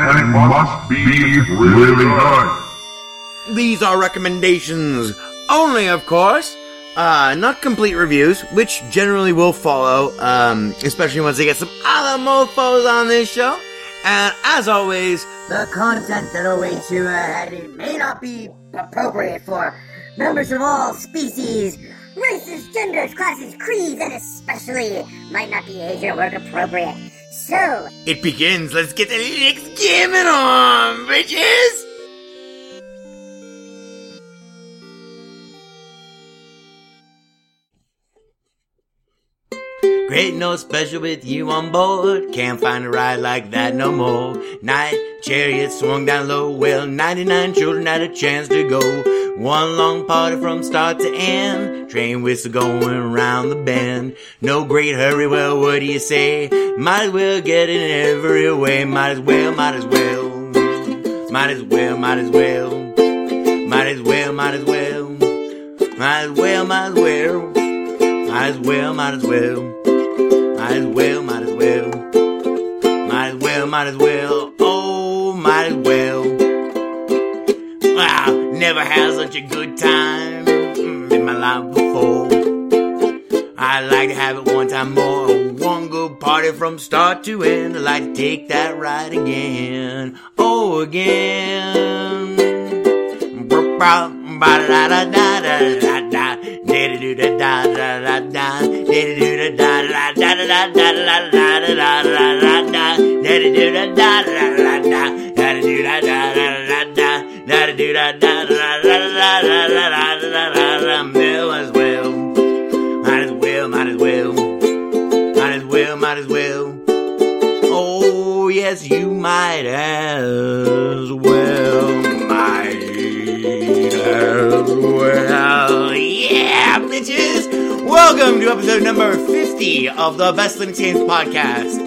and it must be really good. These are recommendations only, of course. Uh, not complete reviews, which generally will follow, um, especially once they get some other mofos on this show. And as always, The content that awaits you ahead may not be appropriate for members of all species, races, genders, classes, creeds, and especially might not be age or work appropriate. So, it begins. Let's get the Linux gaming on, bitches! Great, no special with you on board. Can't find a ride like that no more. Night chariot swung down low. Well, 99 children had a chance to go. One long party from start to end. Train whistle going around the bend. No great hurry, well, what do you say? Might as well get in every way. Might as well, might as well. Might as well, might as well. Might as well, might as well. Might as well, might as well. Might as well, might as well. Might as well, might as well. Might as well, might as well. Never had such a good time mm, in my life before. I'd like to have it one time more. One good party from start to end. I'd like to take that ride again. Oh, again. You might as well, might as well. Yeah, bitches! Welcome to episode number 50 of the Best Linux Games podcast,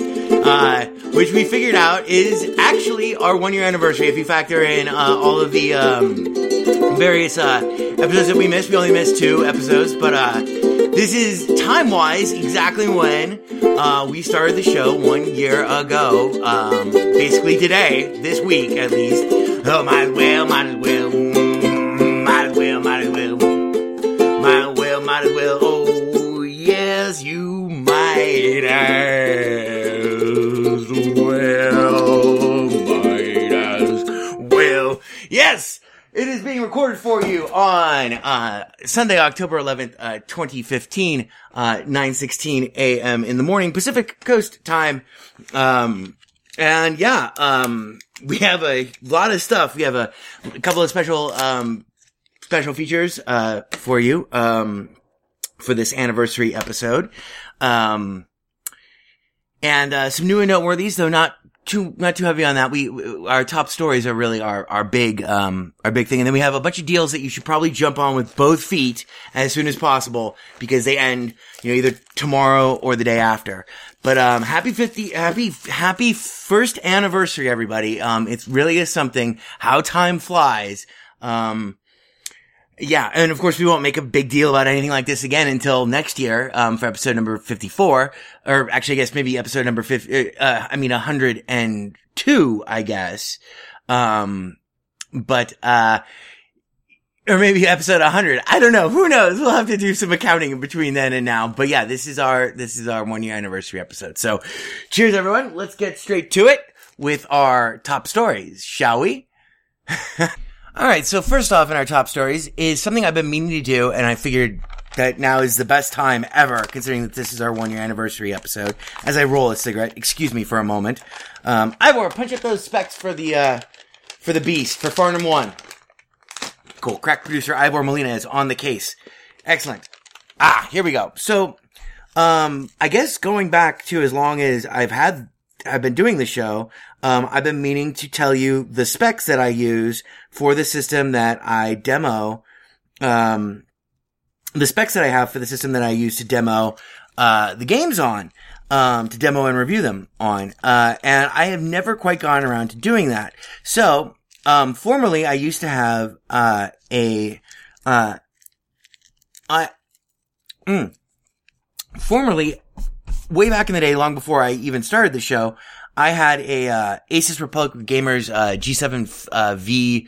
uh, which we figured out is actually our one year anniversary if you factor in uh, all of the um, various uh, episodes that we missed. We only missed two episodes, but uh, this is time wise exactly when uh, we started the show one year ago. Um, basically today, this week at least. Oh, might as well, might as well, mm, might as well, might as well, might as well, might as well. Oh, yes, you might recorded for you on uh, Sunday, October 11th, uh, 2015, uh, 9:16 a.m. in the morning, Pacific Coast time. Um, and yeah, um, we have a lot of stuff. We have a, a couple of special, um, special features, uh, for you, um, for this anniversary episode. Um, and, uh, some new and noteworthies, though not too, not too heavy on that. We, our top stories are really our, our big, um, our big thing. And then we have a bunch of deals that you should probably jump on with both feet as soon as possible because they end, you know, either tomorrow or the day after. But, um, happy 50, happy, happy first anniversary, everybody. Um, it really is something how time flies. Um, yeah, and of course we won't make a big deal about anything like this again until next year, um, for episode number 54, or actually I guess maybe episode number 50, uh, I mean 102, I guess. Um, but, uh, or maybe episode 100. I don't know. Who knows? We'll have to do some accounting in between then and now. But yeah, this is our, this is our one year anniversary episode. So cheers everyone. Let's get straight to it with our top stories, shall we? All right. So first off in our top stories is something I've been meaning to do and I figured that now is the best time ever considering that this is our one year anniversary episode as I roll a cigarette. Excuse me for a moment. Um, Ivor, punch up those specs for the, uh, for the beast, for Farnham 1. Cool. Crack producer Ivor Molina is on the case. Excellent. Ah, here we go. So, um, I guess going back to as long as I've had, I've been doing the show, um, I've been meaning to tell you the specs that I use for the system that I demo, um, the specs that I have for the system that I use to demo, uh, the games on, um, to demo and review them on. Uh, and I have never quite gone around to doing that. So, um, formerly I used to have, uh, a, uh, I, mm, formerly, way back in the day, long before I even started the show, I had a, uh, Asus Republic Gamers, uh, G7, uh, V,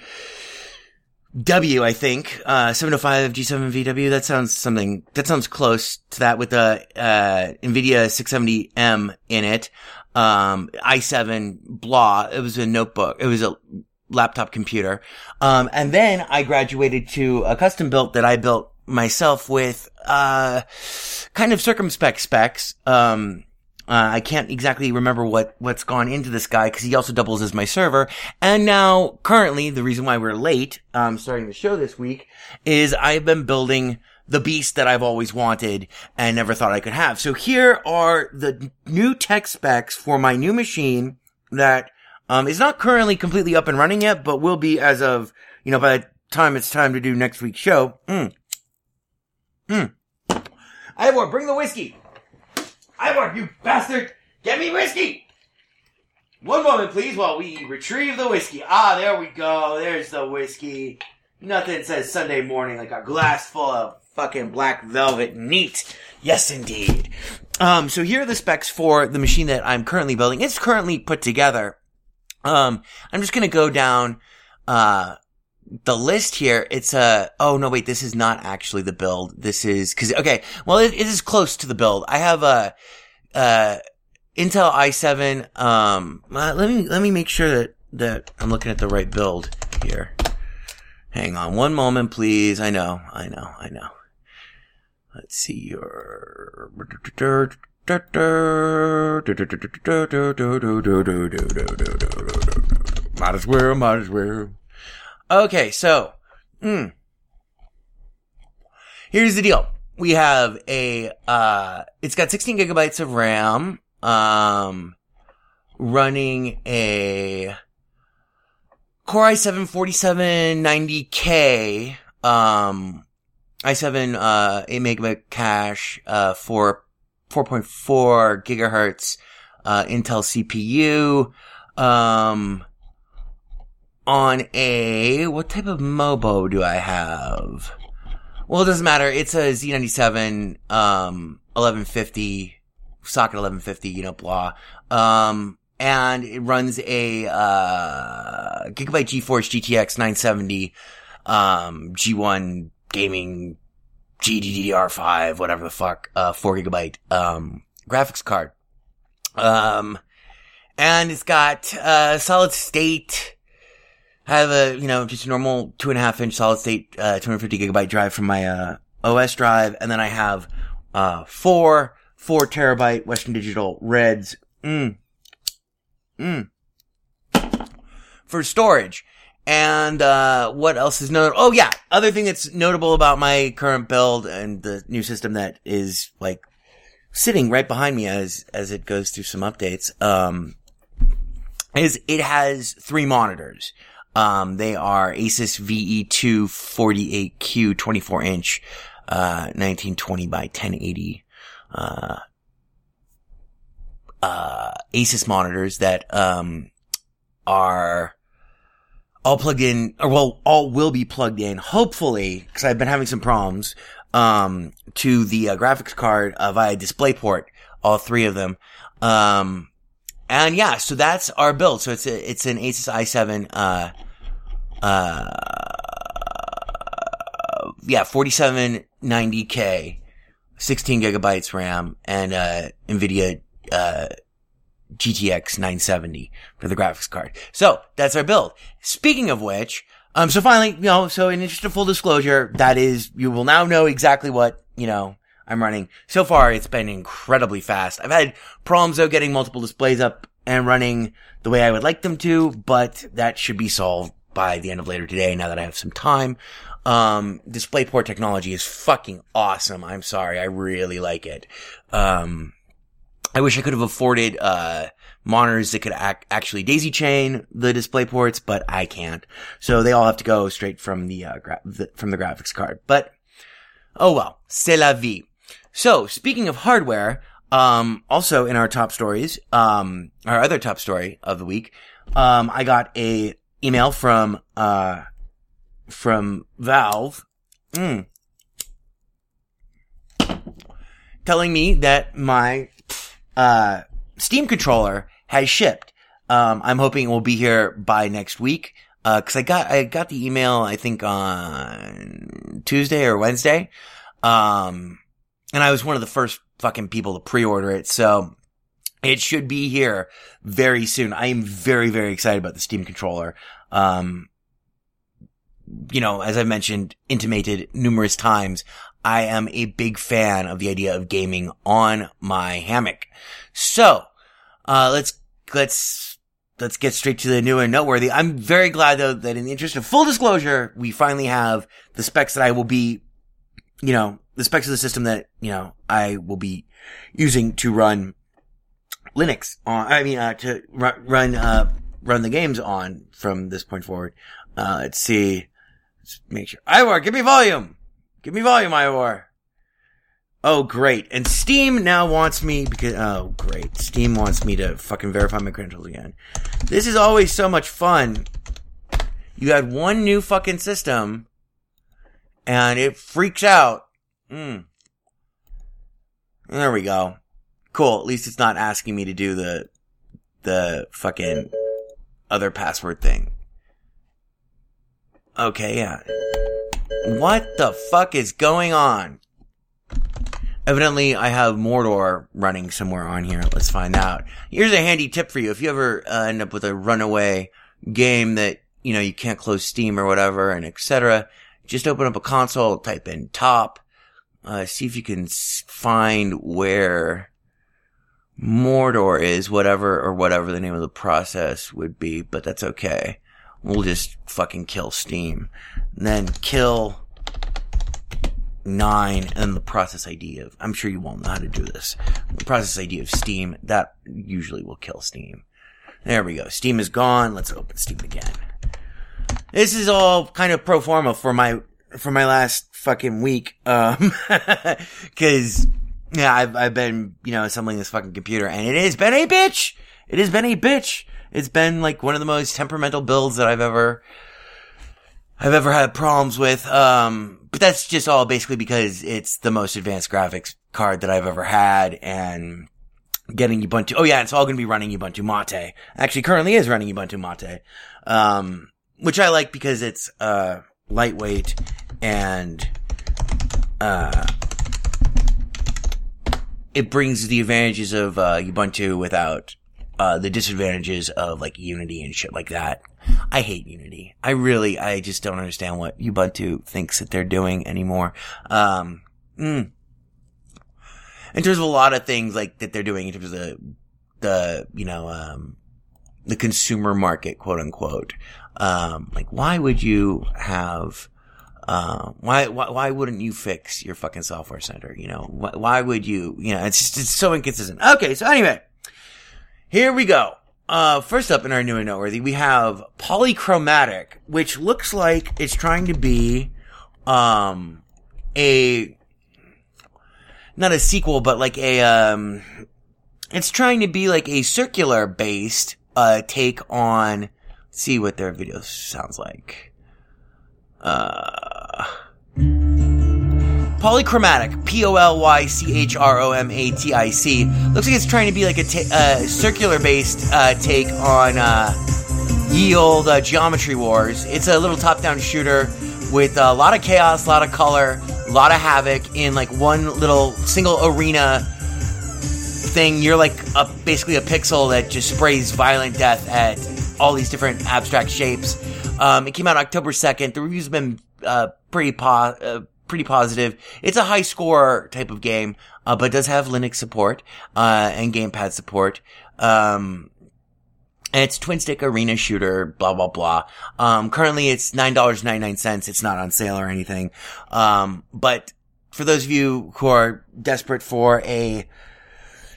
W, I think, uh, 705 G7VW. That sounds something, that sounds close to that with the, uh, NVIDIA 670M in it. Um, i7 blah. It was a notebook. It was a laptop computer. Um, and then I graduated to a custom built that I built myself with, uh, kind of circumspect specs. Um, uh, I can't exactly remember what, what's gone into this guy because he also doubles as my server. And now, currently, the reason why we're late, um, starting the show this week is I've been building the beast that I've always wanted and never thought I could have. So here are the new tech specs for my new machine that, um, is not currently completely up and running yet, but will be as of, you know, by the time it's time to do next week's show. Mm. Mm. Ivor, bring the whiskey. Ivor, you bastard! Get me whiskey! One moment, please, while we retrieve the whiskey. Ah, there we go. There's the whiskey. Nothing says Sunday morning like a glass full of fucking black velvet neat. Yes, indeed. Um, so here are the specs for the machine that I'm currently building. It's currently put together. Um, I'm just gonna go down, uh, the list here, it's a, oh no, wait, this is not actually the build. This is, cause, okay, well, it, it is close to the build. I have a, uh, Intel i7, um, uh, let me, let me make sure that, that I'm looking at the right build here. Hang on one moment, please. I know, I know, I know. Let's see your, might as well, might as well. Okay, so, mm, here's the deal. We have a, uh, it's got 16 gigabytes of RAM, um, running a Core i7 4790K, um, i7, uh, 8 megabyte cache, uh, for 4.4 gigahertz, uh, Intel CPU, um, on a, what type of MOBO do I have? Well, it doesn't matter. It's a Z97, um, 1150, socket 1150, you know, blah. Um, and it runs a, uh, Gigabyte GeForce GTX 970, um, G1 gaming GDDR5, whatever the fuck, uh, 4 gigabyte, um, graphics card. Um, and it's got, uh, solid state, have a, you know, just a normal two and a half inch solid state, uh, 250 gigabyte drive from my, uh, OS drive. And then I have, uh, four, four terabyte Western Digital Reds. Mm. Mm. For storage. And, uh, what else is notable? Oh yeah, other thing that's notable about my current build and the new system that is like sitting right behind me as, as it goes through some updates, um, is it has three monitors. Um, they are Asus VE2 48Q 24 inch, uh, 1920 by 1080, uh, uh, Asus monitors that, um, are all plugged in, or well, all will be plugged in, hopefully, because I've been having some problems, um, to the uh, graphics card uh, via DisplayPort, all three of them. Um, and yeah, so that's our build. So it's a, it's an Asus i7, uh, uh, yeah, 4790K, 16 gigabytes RAM, and, uh, NVIDIA, uh, GTX 970 for the graphics card. So that's our build. Speaking of which, um, so finally, you know, so in interest of full disclosure, that is, you will now know exactly what, you know, I'm running. So far, it's been incredibly fast. I've had problems though getting multiple displays up and running the way I would like them to, but that should be solved by the end of later today now that I have some time. Um, DisplayPort technology is fucking awesome. I'm sorry. I really like it. Um, I wish I could have afforded, uh, monitors that could ac- actually daisy chain the display ports, but I can't. So they all have to go straight from the, uh, gra- the from the graphics card. But, oh well, c'est la vie. So, speaking of hardware, um, also in our top stories, um, our other top story of the week, um, I got a email from, uh, from Valve, mm, telling me that my, uh, Steam controller has shipped. Um, I'm hoping it will be here by next week. Uh, cause I got, I got the email, I think on Tuesday or Wednesday. Um, and I was one of the first fucking people to pre-order it. So it should be here very soon. I am very, very excited about the Steam controller. Um, you know, as I mentioned, intimated numerous times, I am a big fan of the idea of gaming on my hammock. So, uh, let's, let's, let's get straight to the new and noteworthy. I'm very glad though that in the interest of full disclosure, we finally have the specs that I will be, you know, the specs of the system that, you know, I will be using to run Linux on, I mean, uh, to run, run, uh, run the games on from this point forward. Uh, let's see. Let's make sure. Ivor, give me volume. Give me volume, Ivor. Oh, great. And Steam now wants me because, oh, great. Steam wants me to fucking verify my credentials again. This is always so much fun. You had one new fucking system and it freaks out. Mm. There we go. Cool. At least it's not asking me to do the, the fucking other password thing. Okay, yeah. What the fuck is going on? Evidently, I have Mordor running somewhere on here. Let's find out. Here's a handy tip for you. If you ever uh, end up with a runaway game that, you know, you can't close Steam or whatever and etc., just open up a console, type in top, uh, see if you can find where Mordor is, whatever, or whatever the name of the process would be, but that's okay. We'll just fucking kill Steam. And then kill nine and the process ID of, I'm sure you won't know how to do this. The process ID of Steam, that usually will kill Steam. There we go. Steam is gone. Let's open Steam again. This is all kind of pro forma for my, for my last fucking week. Um, cause, yeah, I've, I've been, you know, assembling this fucking computer and it has been a bitch. It has been a bitch. It's been like one of the most temperamental builds that I've ever, I've ever had problems with. Um, but that's just all basically because it's the most advanced graphics card that I've ever had and getting Ubuntu. Oh yeah, it's all going to be running Ubuntu Mate. Actually, currently is running Ubuntu Mate. Um, which I like because it's, uh, lightweight and, uh, it brings the advantages of, uh, Ubuntu without, uh, the disadvantages of like Unity and shit like that. I hate Unity. I really, I just don't understand what Ubuntu thinks that they're doing anymore. Um, mm. in terms of a lot of things like that they're doing in terms of the, the, you know, um, the consumer market, quote unquote. Um, like, why would you have, uh, why, why, why wouldn't you fix your fucking software center? You know, why, why would you, you know, it's just, it's so inconsistent. Okay. So anyway, here we go. Uh, first up in our new and noteworthy, we have Polychromatic, which looks like it's trying to be, um, a, not a sequel, but like a, um, it's trying to be like a circular based, uh, take on, see what their video sounds like. Uh, Polychromatic, P-O-L-Y-C-H-R-O-M-A-T-I-C. Looks like it's trying to be like a uh, circular-based uh, take on uh, ye old uh, Geometry Wars. It's a little top-down shooter with a lot of chaos, a lot of color, a lot of havoc in like one little single arena thing. You're like a, basically a pixel that just sprays violent death at all these different abstract shapes. Um, it came out October 2nd. The reviews been uh, pretty po- uh, pretty positive. It's a high score type of game, uh, but does have Linux support, uh, and gamepad support. Um, and it's twin stick arena shooter, blah, blah, blah. Um, currently it's $9.99. It's not on sale or anything. Um, but for those of you who are desperate for a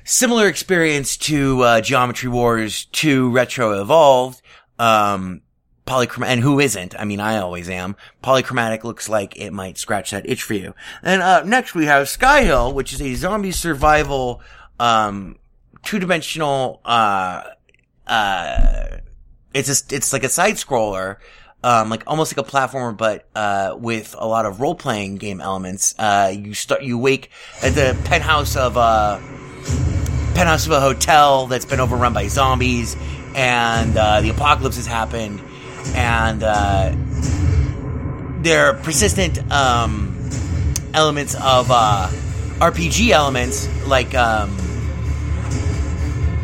similar experience to, uh, Geometry Wars 2 Retro Evolved, um, polychromatic, and who isn't? I mean, I always am. Polychromatic looks like it might scratch that itch for you. And uh, next we have Skyhill, which is a zombie survival, um, two-dimensional, uh, uh, it's a, it's like a side scroller, um, like almost like a platformer, but uh, with a lot of role playing game elements. Uh, you start, you wake at the penthouse of a penthouse of a hotel that's been overrun by zombies, and uh, the apocalypse has happened, and uh, there are persistent um, elements of uh, RPG elements, like um,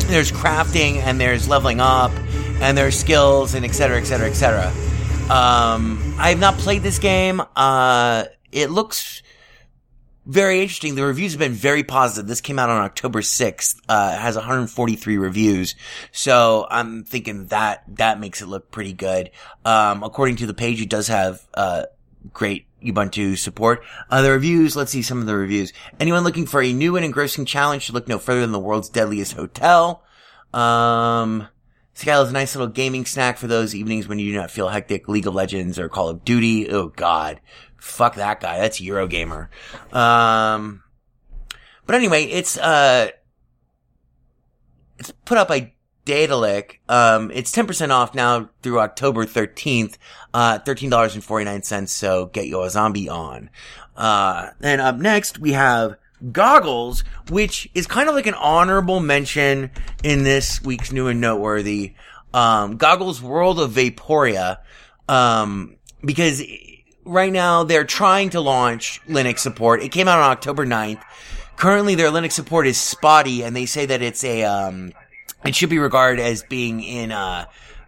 there's crafting and there's leveling up and there's skills and et cetera, et cetera, et cetera. Um, I have not played this game. Uh, it looks very interesting. The reviews have been very positive. This came out on October 6th. Uh, has 143 reviews. So I'm thinking that, that makes it look pretty good. Um, according to the page, it does have, uh, great Ubuntu support. Uh, the reviews, let's see some of the reviews. Anyone looking for a new and engrossing challenge should look no further than the world's deadliest hotel. Um, Skyhill is a nice little gaming snack for those evenings when you do not feel hectic. League of Legends or Call of Duty. Oh God. Fuck that guy. That's Eurogamer. Um, but anyway, it's, uh, it's put up by Daedalic. Um, it's 10% off now through October 13th, uh, $13.49. So get your zombie on. Uh, and up next we have Goggles, which is kind of like an honorable mention in this week's new and noteworthy. Um, Goggles World of Vaporia. Um, because right now they're trying to launch Linux support. It came out on October 9th. Currently their Linux support is spotty and they say that it's a, um, it should be regarded as being in, uh,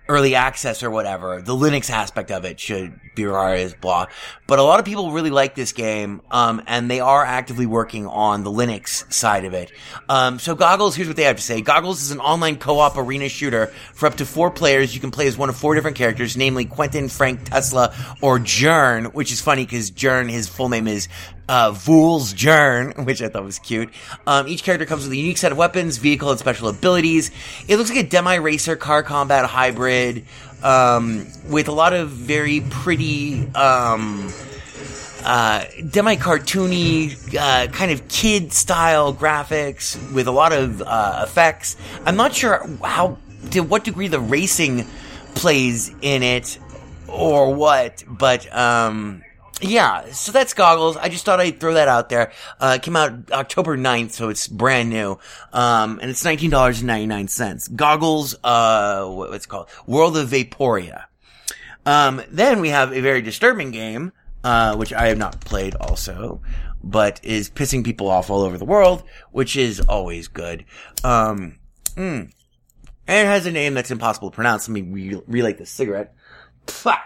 early access or whatever. The Linux aspect of it should be regarded blah. But a lot of people really like this game, um, and they are actively working on the Linux side of it. Um, so Goggles, here's what they have to say. Goggles is an online co-op arena shooter for up to four players. You can play as one of four different characters, namely Quentin, Frank, Tesla, or Jern, which is funny because Jern, his full name is uh, Vools Jern, which I thought was cute. Um, each character comes with a unique set of weapons, vehicle, and special abilities. It looks like a demi-racer car combat hybrid, um, with a lot of very pretty, um, uh, demi-cartoony, uh, kind of kid-style graphics with a lot of, uh, effects. I'm not sure how, to what degree the racing plays in it, or what, but, um, yeah, so that's goggles. I just thought I'd throw that out there. Uh, it came out October 9th, so it's brand new. Um, and it's $19.99. Goggles, uh, what- what's it called? World of Vaporia. Um, then we have a very disturbing game, uh, which I have not played also, but is pissing people off all over the world, which is always good. Um, mm. and it has a name that's impossible to pronounce. Let me re- relight this cigarette. Pfah.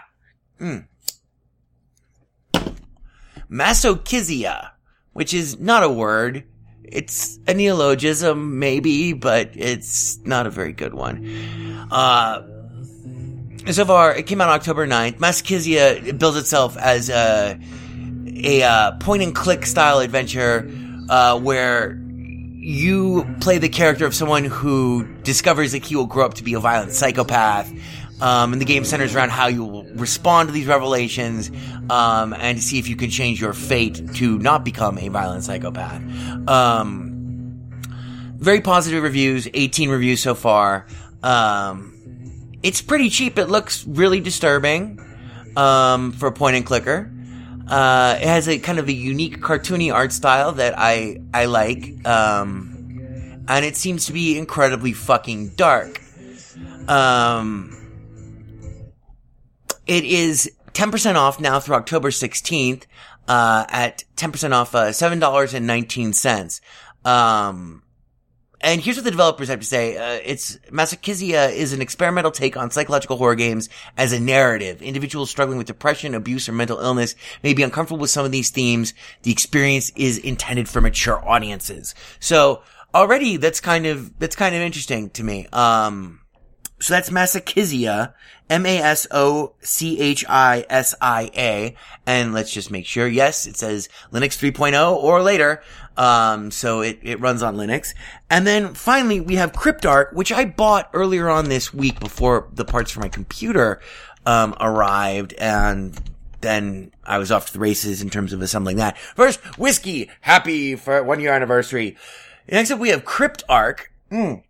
Mm. Masochisia, which is not a word. it's a neologism, maybe, but it's not a very good one. Uh, so far, it came out October 9th. Masochisia builds itself as a, a uh, point and click style adventure uh, where you play the character of someone who discovers that he will grow up to be a violent psychopath. Um, and the game centers around how you will respond to these revelations um, and to see if you can change your fate to not become a violent psychopath. Um, very positive reviews, 18 reviews so far. Um, it's pretty cheap. It looks really disturbing um, for a point and clicker. Uh, it has a kind of a unique cartoony art style that I I like, um, and it seems to be incredibly fucking dark. Um, it is 10% off now through October 16th, uh, at 10% off, uh, $7.19. Um, and here's what the developers have to say. Uh, it's Masochisia is an experimental take on psychological horror games as a narrative. Individuals struggling with depression, abuse, or mental illness may be uncomfortable with some of these themes. The experience is intended for mature audiences. So already that's kind of, that's kind of interesting to me. Um, so that's Masochisia, M-A-S-O-C-H-I-S-I-A. And let's just make sure, yes, it says Linux 3.0 or later. Um, so it, it runs on Linux. And then finally, we have Cryptark, which I bought earlier on this week before the parts for my computer, um, arrived and then I was off to the races in terms of assembling that. First, whiskey. Happy for one year anniversary. Next up, we have Cryptark. Mm.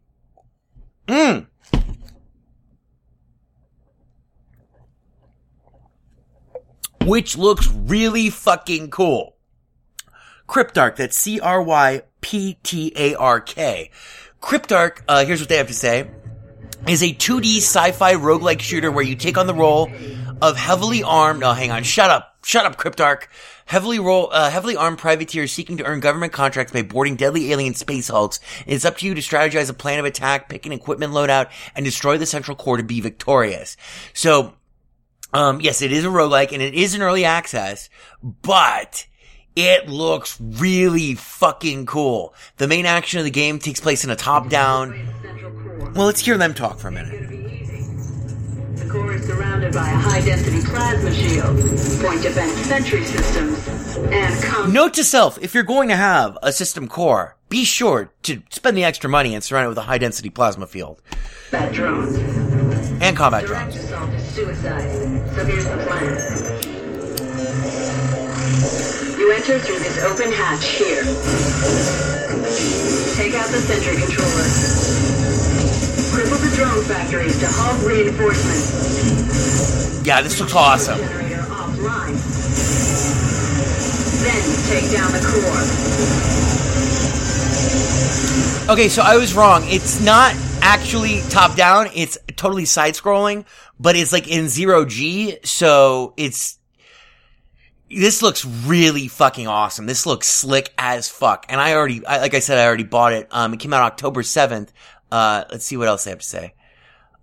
Which looks really fucking cool. Cryptark, that's C-R-Y-P-T-A-R-K. Cryptark, uh, here's what they have to say, is a 2D sci-fi roguelike shooter where you take on the role of heavily armed, oh, hang on, shut up, shut up, Cryptark. Heavily role, uh, heavily armed privateers seeking to earn government contracts by boarding deadly alien space hulks. It's up to you to strategize a plan of attack, pick an equipment loadout, and destroy the central core to be victorious. So, um, yes, it is a roguelike and it is an early access, but it looks really fucking cool. The main action of the game takes place in a top down. Well, let's hear them talk for a minute. The core is surrounded by a high-density plasma shield, point defense sentry systems, and com- Note to self, if you're going to have a system core, be sure to spend the extra money and surround it with a high density plasma field. combat drones. And combat Direct drones. Suicide. So here's the plan. You enter through this open hatch here. Take out the sentry controller. Cripple the drone factories to halt reinforcements. Yeah, this looks awesome. Then take down the core. Okay, so I was wrong. It's not actually top down. It's totally side scrolling, but it's like in zero G. So it's, this looks really fucking awesome. This looks slick as fuck. And I already, I, like I said, I already bought it. Um, it came out October 7th. Uh, let's see what else they have to say.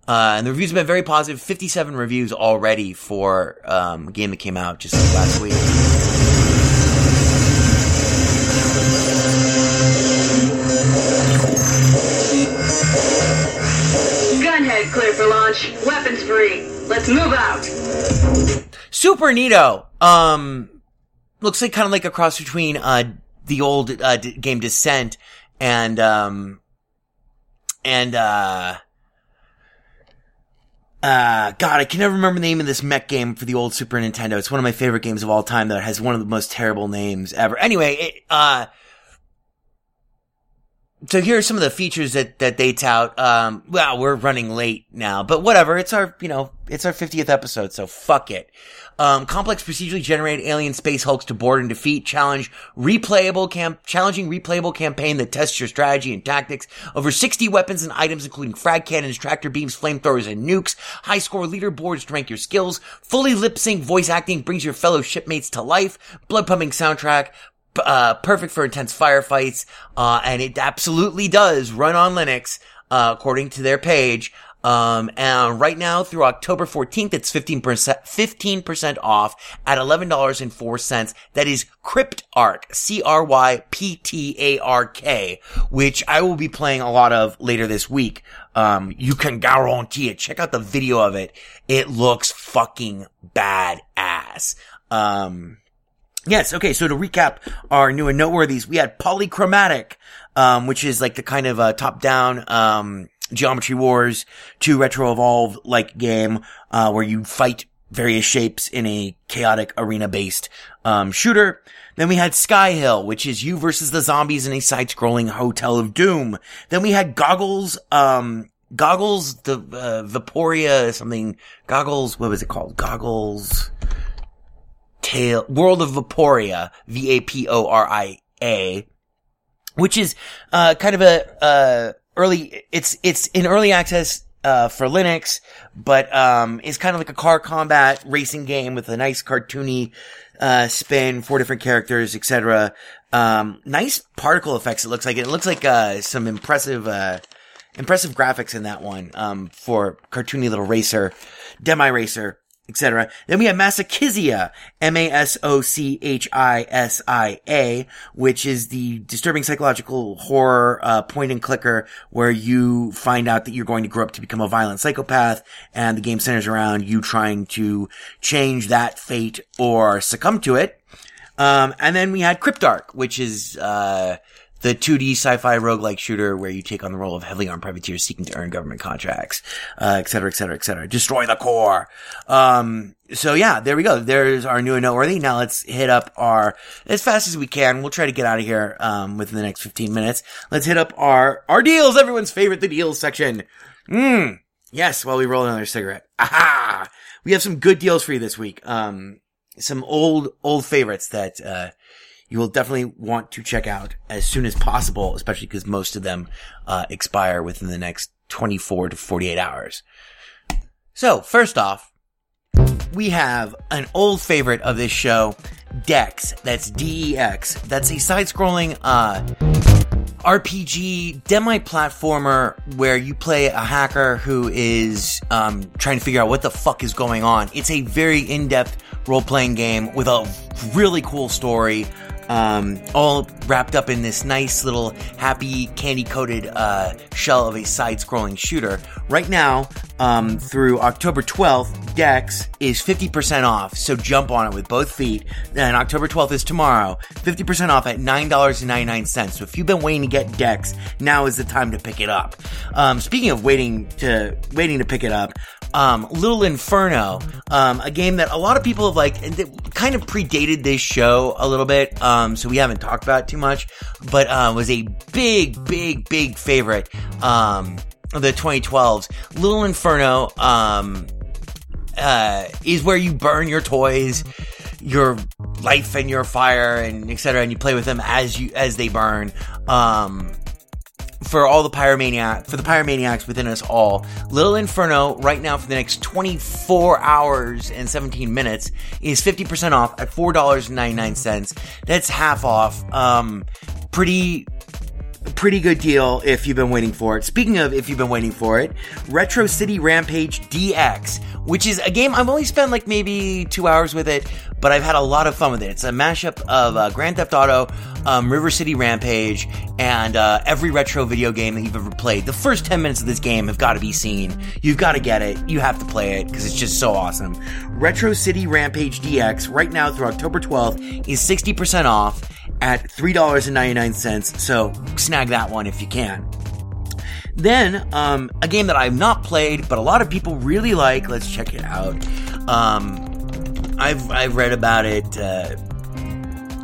Uh, and the reviews have been very positive. 57 reviews already for, um, a game that came out just like last week. Clear for launch. Weapons free. Let's move out. Super neato. Um, looks like kind of like a cross between uh the old uh, d- game Descent and um and uh uh God, I can never remember the name of this mech game for the old Super Nintendo. It's one of my favorite games of all time that has one of the most terrible names ever. Anyway, it uh so here are some of the features that, that they tout. Um, well, we're running late now, but whatever. It's our, you know, it's our 50th episode, so fuck it. Um, complex procedurally generated alien space hulks to board and defeat. Challenge replayable camp, challenging replayable campaign that tests your strategy and tactics. Over 60 weapons and items, including frag cannons, tractor beams, flamethrowers, and nukes. High score leaderboards to rank your skills. Fully lip sync voice acting brings your fellow shipmates to life. Blood pumping soundtrack uh, perfect for intense firefights, uh, and it absolutely does run on Linux, uh, according to their page. Um, and right now through October 14th, it's 15%, 15% off at $11.04. That is Cryptark, C-R-Y-P-T-A-R-K, which I will be playing a lot of later this week. Um, you can guarantee it. Check out the video of it. It looks fucking badass. Um, Yes. Okay. So to recap our new and noteworthies, we had Polychromatic, um, which is like the kind of uh, top-down um, Geometry Wars 2 Retro Evolve like game uh, where you fight various shapes in a chaotic arena-based um, shooter. Then we had Sky Hill, which is you versus the zombies in a side-scrolling Hotel of Doom. Then we had Goggles, um, Goggles, the uh, Vaporia, something. Goggles. What was it called? Goggles. Tale, World of Vaporia, V-A-P-O-R-I-A, which is, uh, kind of a, uh, early, it's, it's in early access, uh, for Linux, but, um, it's kind of like a car combat racing game with a nice cartoony, uh, spin, four different characters, etc. Um, nice particle effects, it looks like. It looks like, uh, some impressive, uh, impressive graphics in that one, um, for cartoony little racer, demi racer etc. Then we have Masochisia, M-A-S-O-C-H-I-S-I-A, which is the disturbing psychological horror, uh, point and clicker where you find out that you're going to grow up to become a violent psychopath and the game centers around you trying to change that fate or succumb to it. Um, and then we had Cryptark, which is, uh, the 2D sci-fi roguelike shooter where you take on the role of heavily armed privateers seeking to earn government contracts, uh, et cetera, et cetera, et cetera. Destroy the core. Um, so yeah, there we go. There's our new and noteworthy. Now let's hit up our, as fast as we can. We'll try to get out of here, um, within the next 15 minutes. Let's hit up our, our deals, everyone's favorite, the deals section. Mmm. Yes, while we roll another cigarette. Aha! We have some good deals for you this week. Um, some old, old favorites that, uh, you will definitely want to check out as soon as possible, especially because most of them uh, expire within the next 24 to 48 hours. So, first off, we have an old favorite of this show, Dex. That's D-E-X. That's a side-scrolling, uh, RPG demi-platformer where you play a hacker who is, um, trying to figure out what the fuck is going on. It's a very in-depth role-playing game with a really cool story um, all wrapped up in this nice little happy candy coated uh, shell of a side scrolling shooter. Right now, um, through October 12th, Dex is 50% off, so jump on it with both feet. And October 12th is tomorrow, 50% off at $9.99. So if you've been waiting to get Dex, now is the time to pick it up. Um, speaking of waiting to, waiting to pick it up, um, Little Inferno, um, a game that a lot of people have like, kind of predated this show a little bit, um, so we haven't talked about it too much, but, uh, was a big, big, big favorite, um, of the 2012s. Little Inferno, um, uh, is where you burn your toys, your life and your fire and etc. and you play with them as you, as they burn. Um, for all the pyromaniac for the pyromaniacs within us all. Little Inferno right now for the next 24 hours and 17 minutes is 50% off at $4.99. That's half off. Um pretty pretty good deal if you've been waiting for it. Speaking of if you've been waiting for it, Retro City Rampage DX, which is a game I've only spent like maybe two hours with it, but I've had a lot of fun with it. It's a mashup of uh, Grand Theft Auto, um, River City Rampage, and uh, every retro video game that you've ever played. The first 10 minutes of this game have got to be seen. You've got to get it. You have to play it because it's just so awesome. Retro City Rampage DX, right now through October 12th, is 60% off at $3.99. So snag that one if you can. Then, um, a game that I've not played, but a lot of people really like. Let's check it out. Um, I've I've read about it uh,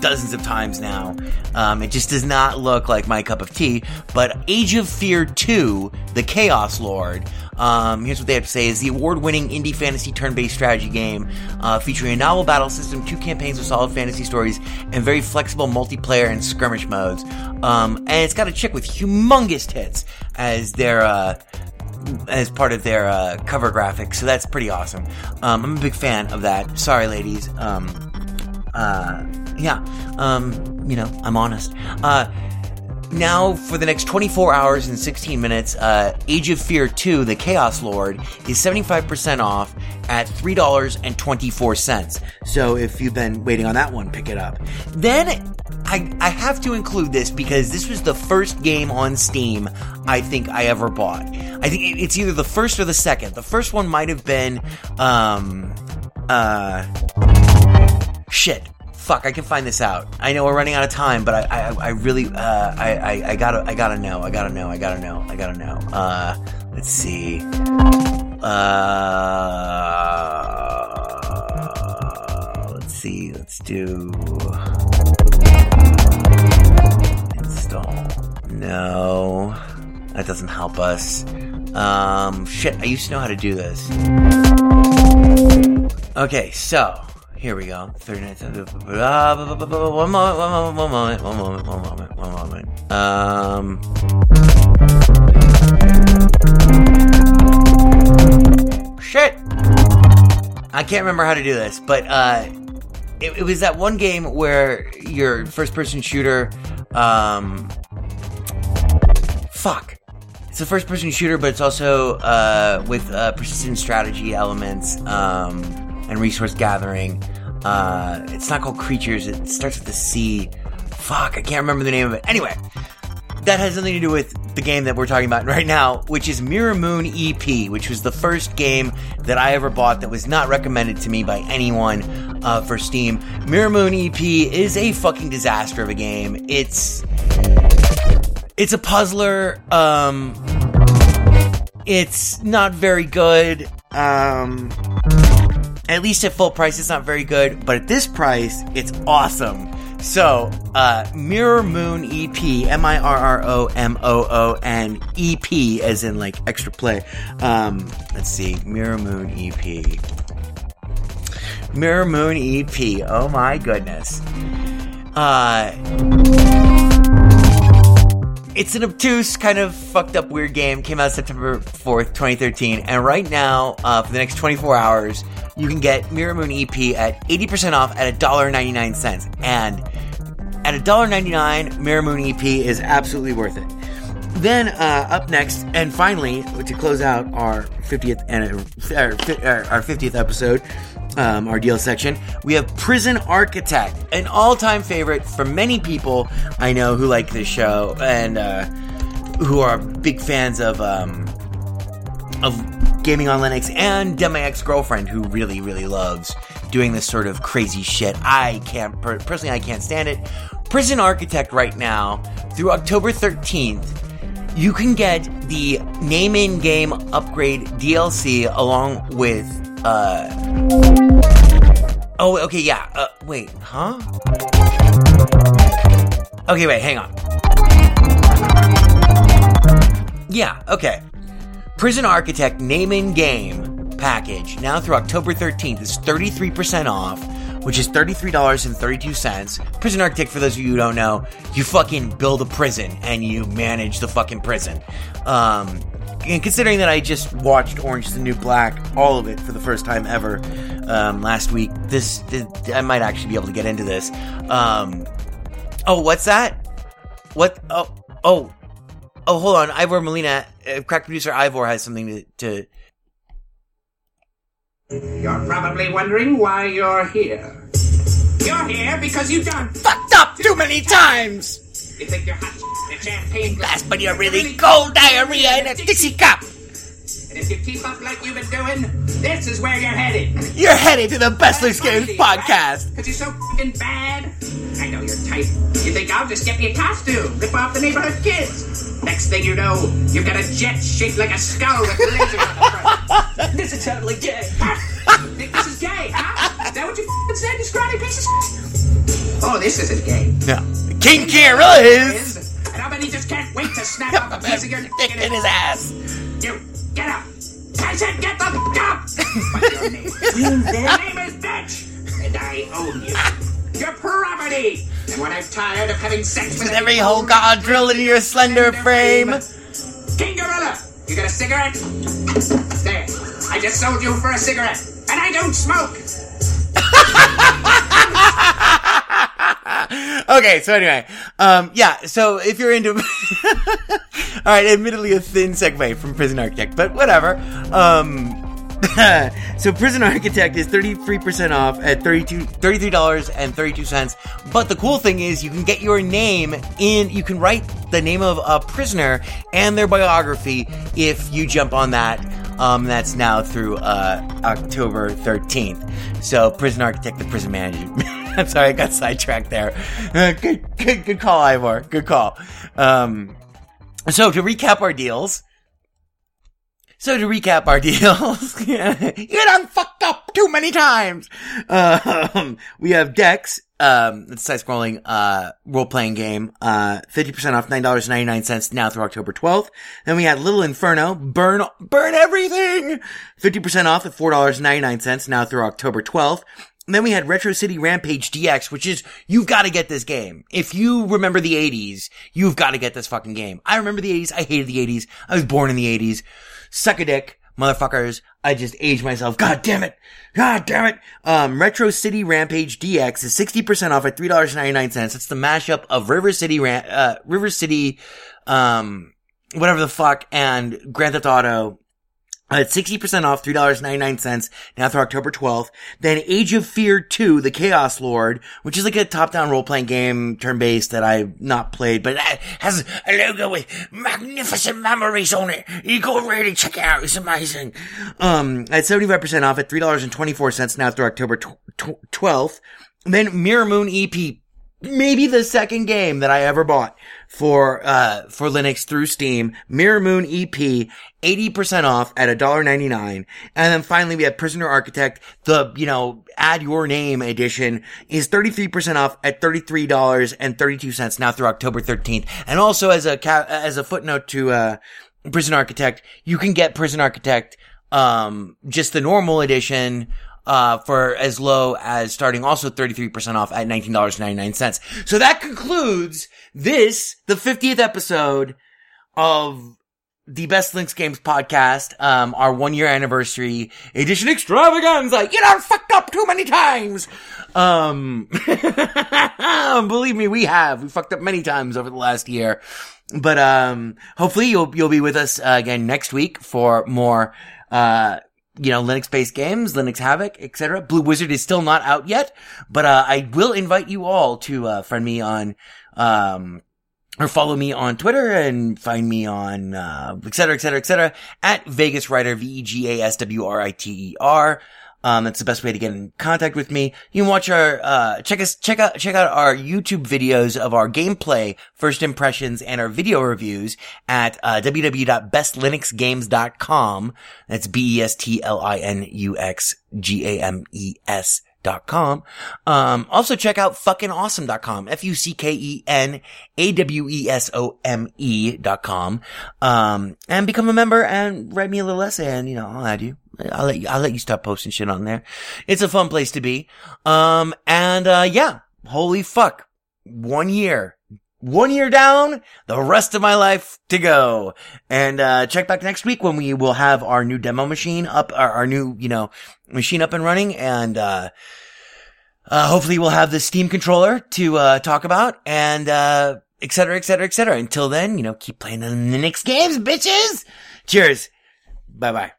dozens of times now. Um, it just does not look like my cup of tea. But Age of Fear 2, The Chaos Lord. Um, here's what they have to say: is the award-winning indie fantasy turn-based strategy game uh, featuring a novel battle system, two campaigns with solid fantasy stories, and very flexible multiplayer and skirmish modes. Um, and it's got a chick with humongous tits as their uh, as part of their uh, cover graphics, so that's pretty awesome. Um, I'm a big fan of that. Sorry, ladies. Yeah. Um, you know, I'm honest. Uh, now for the next 24 hours and 16 minutes, uh, Age of Fear 2, The Chaos Lord, is 75% off at $3.24. So if you've been waiting on that one, pick it up. Then I, I have to include this because this was the first game on Steam I think I ever bought. I think it's either the first or the second. The first one might have been, um, uh, shit. Fuck, I can find this out. I know we're running out of time, but I, I, I really, uh, I, I, I gotta, I gotta know. I gotta know. I gotta know. I gotta know. Uh, let's see. Uh, let's see. Let's do install. No, that doesn't help us. Um, shit. I used to know how to do this. Okay, so here we go. 30 minutes. One moment, one moment, one moment, one moment, one moment, one moment. Um. Shit! I can't remember how to do this, but uh, it, it was that one game where your first person shooter. Um. Fuck. It's a first person shooter, but it's also uh, with uh, persistent strategy elements um, and resource gathering. Uh, it's not called Creatures, it starts with a C. Fuck, I can't remember the name of it. Anyway, that has nothing to do with the game that we're talking about right now, which is Mirror Moon EP, which was the first game that I ever bought that was not recommended to me by anyone uh, for Steam. Mirror Moon EP is a fucking disaster of a game. It's it's a puzzler. Um, it's not very good. Um, at least at full price, it's not very good. But at this price, it's awesome. So, uh, Mirror Moon EP, M I R R O M O O N EP, as in like extra play. Um, let's see, Mirror Moon EP. Mirror Moon EP. Oh my goodness. Uh, it's an obtuse, kind of fucked up, weird game. Came out September 4th, 2013. And right now, uh, for the next 24 hours, you can get Mirror Moon EP at 80% off at $1.99. And at $1.99, Mirror Moon EP is absolutely worth it. Then, uh, up next, and finally, to close out our 50th, and our, our our 50th episode, um, our deal section, we have Prison Architect, an all-time favorite for many people I know who like this show and uh, who are big fans of um, of gaming on Linux, and my ex-girlfriend who really, really loves doing this sort of crazy shit. I can't personally, I can't stand it. Prison Architect right now through October 13th you can get the name in game upgrade DLC along with uh Oh, okay, yeah. Uh wait, huh? Okay, wait, hang on. Yeah, okay. Prison Architect name in game package now through October 13th is 33% off, which is $33.32. Prison Architect, for those of you who don't know, you fucking build a prison and you manage the fucking prison. Um, and considering that I just watched Orange is the New Black, all of it for the first time ever um, last week, this, this I might actually be able to get into this. Um, oh, what's that? What? Oh, oh, oh, hold on. Ivor Molina, crack producer Ivor has something to, to. You're probably wondering why you're here. You're here because you've done. Fucked up too many times! You think you're hot a champagne glass, but you're really cold diarrhea in a Dixie cup! And if you keep up like you've been doing, this is where you're headed. You're headed to the Best Linux Games podcast! Because you're so fucking bad. I know you're tight. You think I'll just get me a costume, rip off the neighborhood kids. Next thing you know, you've got a jet shaped like a skull with lasers on the front. this is totally gay. Think this is gay, huh? Is that what you f***ing said, you scrawny piece of shit? Oh, this isn't gay. No. King Kira is! Is, and I bet he just can't wait to snap off a piece of your Dick in his ass! Get up! I said get the f- up! What's your name? your name is Bitch! And I own you. Your property! And when I'm tired of having sex with With every hole god drilled into your slender frame! King Gorilla, you got a cigarette? There. I just sold you for a cigarette. And I don't smoke! Okay, so anyway, um, yeah, so if you're into, alright, admittedly a thin segue from Prison Architect, but whatever. Um, so Prison Architect is 33% off at 32 $33.32. But the cool thing is you can get your name in, you can write the name of a prisoner and their biography if you jump on that. Um, that's now through, uh, October 13th. So Prison Architect, the prison manager. I'm sorry, I got sidetracked there. Uh, good, good, good call, Ivor. Good call. Um, so to recap our deals, so to recap our deals, you done fucked up too many times. Um, we have Dex, um, it's a side-scrolling, uh, role-playing game, uh, 50% off, $9.99 now through October 12th. Then we had Little Inferno, burn, burn everything! 50% off at $4.99 now through October 12th. Then we had Retro City Rampage DX, which is, you've got to get this game. If you remember the 80s, you've got to get this fucking game. I remember the 80s. I hated the 80s. I was born in the 80s. Suck a dick, motherfuckers. I just aged myself. God damn it. God damn it. Um, Retro City Rampage DX is 60% off at $3.99. It's the mashup of River City, Ram- uh, River City, um, whatever the fuck and Grand Theft Auto it's 60% off, $3.99 now through October 12th. Then Age of Fear 2, The Chaos Lord, which is like a top-down role-playing game, turn-based that I've not played, but it has a logo with magnificent memories on it. You go really check it out. It's amazing. Um, at 75% off at $3.24 now through October tw- tw- 12th. Then Mirror Moon EP, maybe the second game that I ever bought for, uh, for Linux through Steam. Mirror Moon EP, 80% off at $1.99. And then finally we have Prisoner Architect, the, you know, add your name edition is 33% off at $33.32 now through October 13th. And also as a, ca- as a footnote to, uh, Prison Architect, you can get Prison Architect, um, just the normal edition, uh, for as low as starting also 33% off at $19.99. So that concludes this, the 50th episode of the Best Linux Games podcast, um, our one year anniversary edition extravaganza. You done fucked up too many times. Um, believe me, we have. We fucked up many times over the last year. But, um, hopefully you'll, you'll be with us uh, again next week for more, uh, you know, Linux-based games, Linux Havoc, etc. Blue Wizard is still not out yet, but, uh, I will invite you all to, uh, friend me on, um, or follow me on Twitter and find me on, uh, et cetera, et cetera, et cetera, at Vegas Writer, V-E-G-A-S-W-R-I-T-E-R. Um, that's the best way to get in contact with me. You can watch our, uh, check us, check out, check out our YouTube videos of our gameplay, first impressions, and our video reviews at, uh, www.bestlinuxgames.com. That's B-E-S-T-L-I-N-U-X-G-A-M-E-S dot com. Um, also check out fuckenawesome.com. F-U-C-K-E-N-A-W-E-S-O-M-E dot com. Um, and become a member and write me a little essay and, you know, I'll add you. I'll let you, I'll let you start posting shit on there. It's a fun place to be. Um, and, uh, yeah, holy fuck. One year. One year down, the rest of my life to go. And, uh, check back next week when we will have our new demo machine up, our, our new, you know, machine up and running and, uh, uh, hopefully we'll have the Steam controller to, uh, talk about and, uh, et cetera, et cetera, et cetera. Until then, you know, keep playing the next games, bitches! Cheers! Bye bye.